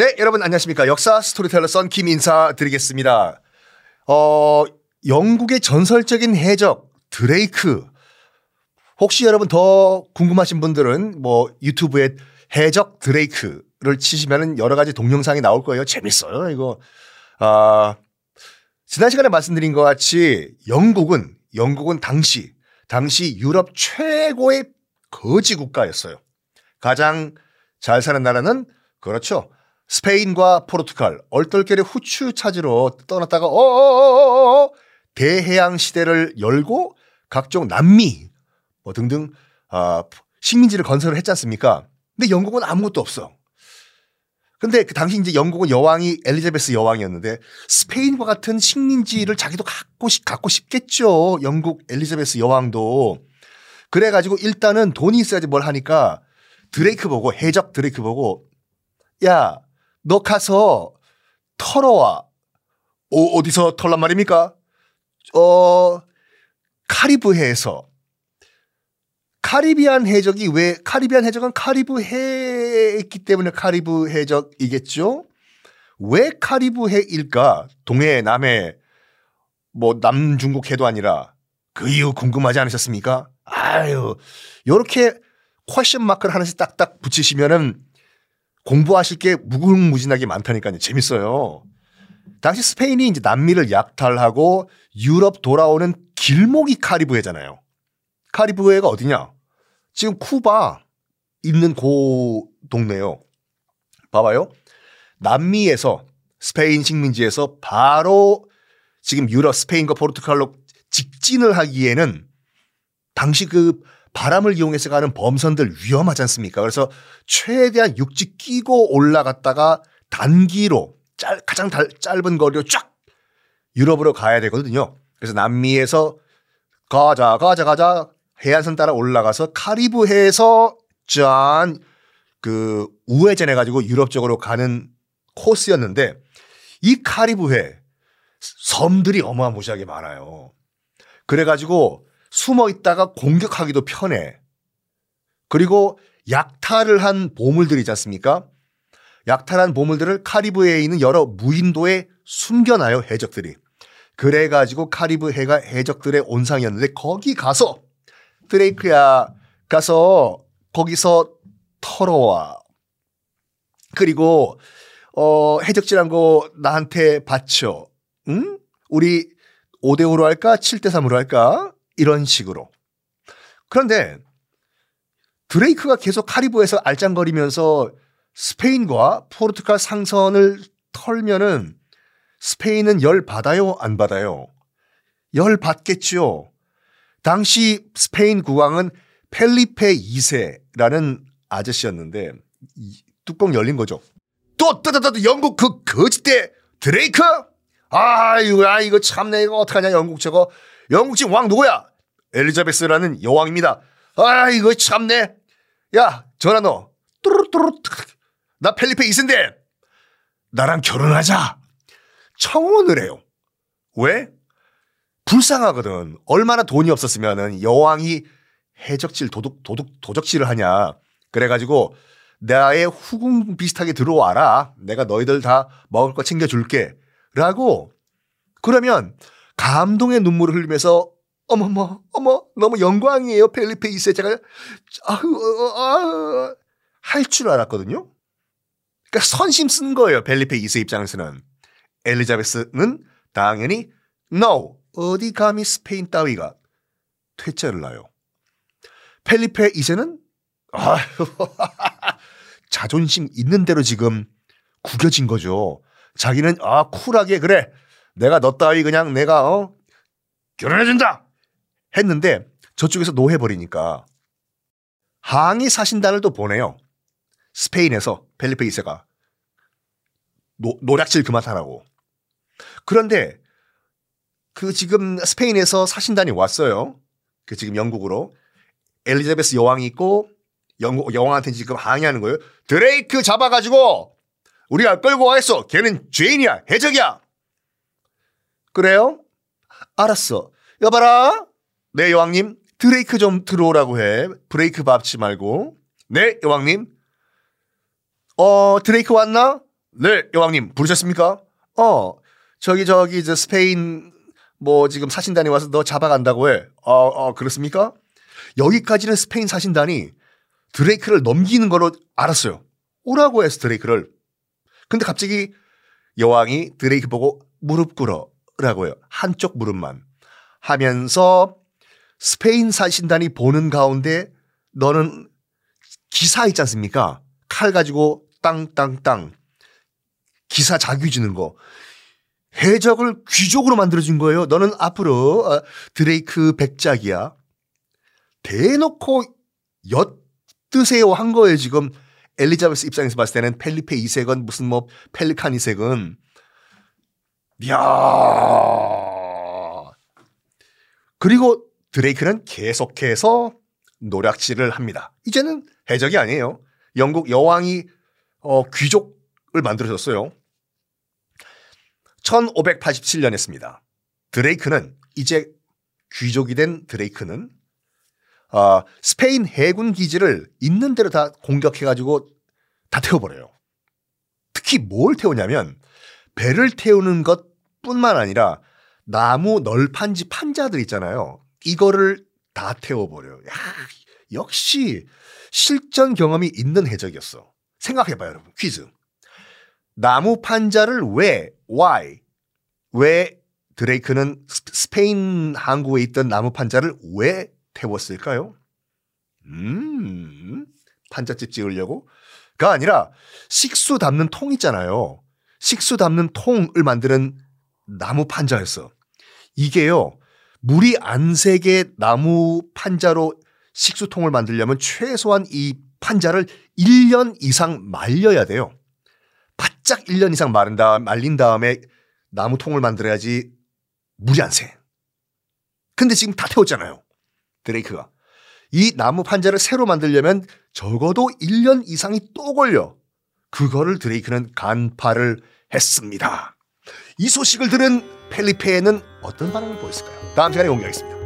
네, 여러분 안녕하십니까. 역사 스토리텔러 썬킴 인사드리겠습니다. 어, 영국의 전설적인 해적 드레이크. 혹시 여러분 더 궁금하신 분들은 뭐 유튜브에 해적 드레이크를 치시면은 여러 가지 동영상이 나올 거예요. 재밌어요, 이거. 아, 지난 시간에 말씀드린 것 같이 영국은, 영국은 당시, 당시 유럽 최고의 거지 국가였어요. 가장 잘 사는 나라는 그렇죠. 스페인과 포르투갈, 얼떨결에 후추 찾으러 떠났다가 어어어어 대해양 시대를 열고 각종 남미 뭐 등등 아, 식민지를 건설을 했지 않습니까? 근데 영국은 아무것도 없어. 근데 그 당시 이제 영국은 여왕이 엘리자베스 여왕이었는데 스페인과 같은 식민지를 자기도 갖고 싶, 갖고 싶겠죠. 영국 엘리자베스 여왕도. 그래 가지고 일단은 돈이 있어야지 뭘 하니까 드레이크 보고 해적 드레이크 보고 야 너 가서 털어와. 어, 어디서 털란 말입니까? 어 카리브해에서 카리비안 해적이 왜 카리비안 해적은 카리브 해에 있기 때문에 카리브 해적이겠죠? 왜 카리브 해일까? 동해, 남해, 뭐 남중국 해도 아니라 그 이유 궁금하지 않으셨습니까? 아유, 요렇게 question mark를 하나씩 딱딱 붙이시면은 공부하실 게 무궁무진하게 많다니까요. 재밌어요. 당시 스페인이 이제 남미를 약탈하고 유럽 돌아오는 길목이 카리브해잖아요. 카리브해가 어디냐? 지금 쿠바 있는 고 동네요. 봐봐요. 남미에서 스페인 식민지에서 바로 지금 유럽 스페인과 포르투갈로 직진을 하기에는 당시 그 바람을 이용해서 가는 범선들 위험하지 않습니까? 그래서 최대한 육지 끼고 올라갔다가 단기로 짧, 가장 달, 짧은 거리로 쫙 유럽으로 가야 되거든요. 그래서 남미에서 가자 가자 가자 해안선 따라 올라가서 카리브해에서 짠그 우회전해 가지고 유럽 쪽으로 가는 코스였는데 이 카리브해 섬들이 어마무시하게 많아요. 그래가지고 숨어 있다가 공격하기도 편해. 그리고 약탈을 한 보물들이지 않습니까? 약탈한 보물들을 카리브해에 있는 여러 무인도에 숨겨놔요, 해적들이. 그래가지고 카리브해가 해적들의 온상이었는데 거기 가서 드레이크야 가서 거기서 털어와. 그리고 어 해적질한 거 나한테 바쳐. 응? 우리 5대 5로 할까? 7대 3으로 할까? 이런 식으로. 그런데 드레이크가 계속 카리브에서 알짱거리면서 스페인과 포르투갈 상선을 털면은 스페인은 열 받아요? 안 받아요? 열 받겠죠. 당시 스페인 국왕은 펠리페 2세라는 아저씨였는데 뚜껑 열린 거죠. 또 뜨다다다 영국 그 거짓대 드레이크? 아이고 아 이거 참내 이거 어떡하냐 영국 저거 영국 지금 왕 누구야? 엘리자베스라는 여왕입니다. 아 이거 참내. 야 전화 너. 뚜루뚜루 나 펠리페 2세인데 나랑 결혼하자. 청혼을 해요. 왜? 불쌍하거든. 얼마나 돈이 없었으면은 여왕이 해적질 도둑 도둑 도적질을 하냐. 그래가지고 나의 후궁 비슷하게 들어와라. 내가 너희들 다 먹을 거 챙겨줄게. 라고 그러면 감동의 눈물을 흘리면서 어머머 어머 너무 영광이에요 펠리페 이세 제가 아할 줄 알았거든요. 그러니까 선심 쓴 거예요 펠리페 이세 입장에서는 엘리자베스는 당연히 no 어디 감히 스페인 따위가 퇴짜를 놔요. 펠리페 이세는 아휴 자존심 있는 대로 지금 구겨진 거죠. 자기는 아 쿨하게 그래 내가 너 따위 그냥 내가 어 결혼해준다 했는데 저쪽에서 노해버리니까 항의 사신단을 또 보내요. 스페인에서 펠리페 이세가 노, 노략질 그만하라고. 그런데 그 지금 스페인에서 사신단이 왔어요. 그 지금 영국으로 엘리자베스 여왕이 있고 영국 여왕한테 지금 항의하는 거예요. 드레이크 잡아가지고 우리가 끌고 가겠어. 걔는 죄인이야. 해적이야. 그래요? 알았어. 여봐라. 네, 여왕님. 드레이크 좀 들어오라고 해. 브레이크 밟지 말고. 네, 여왕님. 어, 드레이크 왔나? 네, 여왕님 부르셨습니까? 어, 저기 저기 저 스페인 뭐 지금 사신단이 와서 너 잡아간다고 해. 어, 어 그렇습니까? 여기까지는 스페인 사신단이 드레이크를 넘기는 거로 알았어요. 오라고 해서 드레이크를. 근데 갑자기 여왕이 드레이크 보고 무릎 꿇어라고 해요. 한쪽 무릎만 하면서 스페인 사신단이 보는 가운데 너는 기사 있지 않습니까? 칼 가지고 땅땅땅 기사 자귀 주는 거. 해적을 귀족으로 만들어준 거예요. 너는 앞으로 어, 드레이크 백작이야. 대놓고 엿드세요 한 거예요, 지금. 엘리자베스 입장에서 봤을 때는 펠리페 2세건 무슨 뭐 펠리칸 2세건. 이야. 그리고 드레이크는 계속해서 노략질을 합니다. 이제는 해적이 아니에요. 영국 여왕이 어, 귀족을 만들어줬어요. 1587년 했습니다. 드레이크는 이제 귀족이 된 드레이크는 어, 스페인 해군 기지를 있는 대로 다 공격해가지고 다 태워버려요. 특히 뭘 태우냐면 배를 태우는 것 뿐만 아니라 나무 널판지 판자들 있잖아요. 이거를 다 태워버려요. 야, 역시 실전 경험이 있는 해적이었어. 생각해봐요, 여러분. 퀴즈. 나무 판자를 왜, why, 왜 드레이크는 스페인 항구에 있던 나무 판자를 왜 태웠을까요? 음, 판잣집 찍으려고? 가 아니라 식수 담는 통 있잖아요. 식수 담는 통을 만드는 나무 판자였어. 이게요, 물이 안 새게 나무 판자로 식수통을 만들려면 최소한 이 판자를 1년 이상 말려야 돼요. 바짝 1년 이상 마른 다음, 말린 다음에 나무통을 만들어야지 물이 안 새. 근데 지금 다 태웠잖아요. 드레이크가. 이 나무 판자를 새로 만들려면 적어도 1년 이상이 또 걸려. 그거를 드레이크는 간파를 했습니다. 이 소식을 들은 펠리페는 어떤 반응을 보였을까요? 다음 시간에 공개하겠습니다.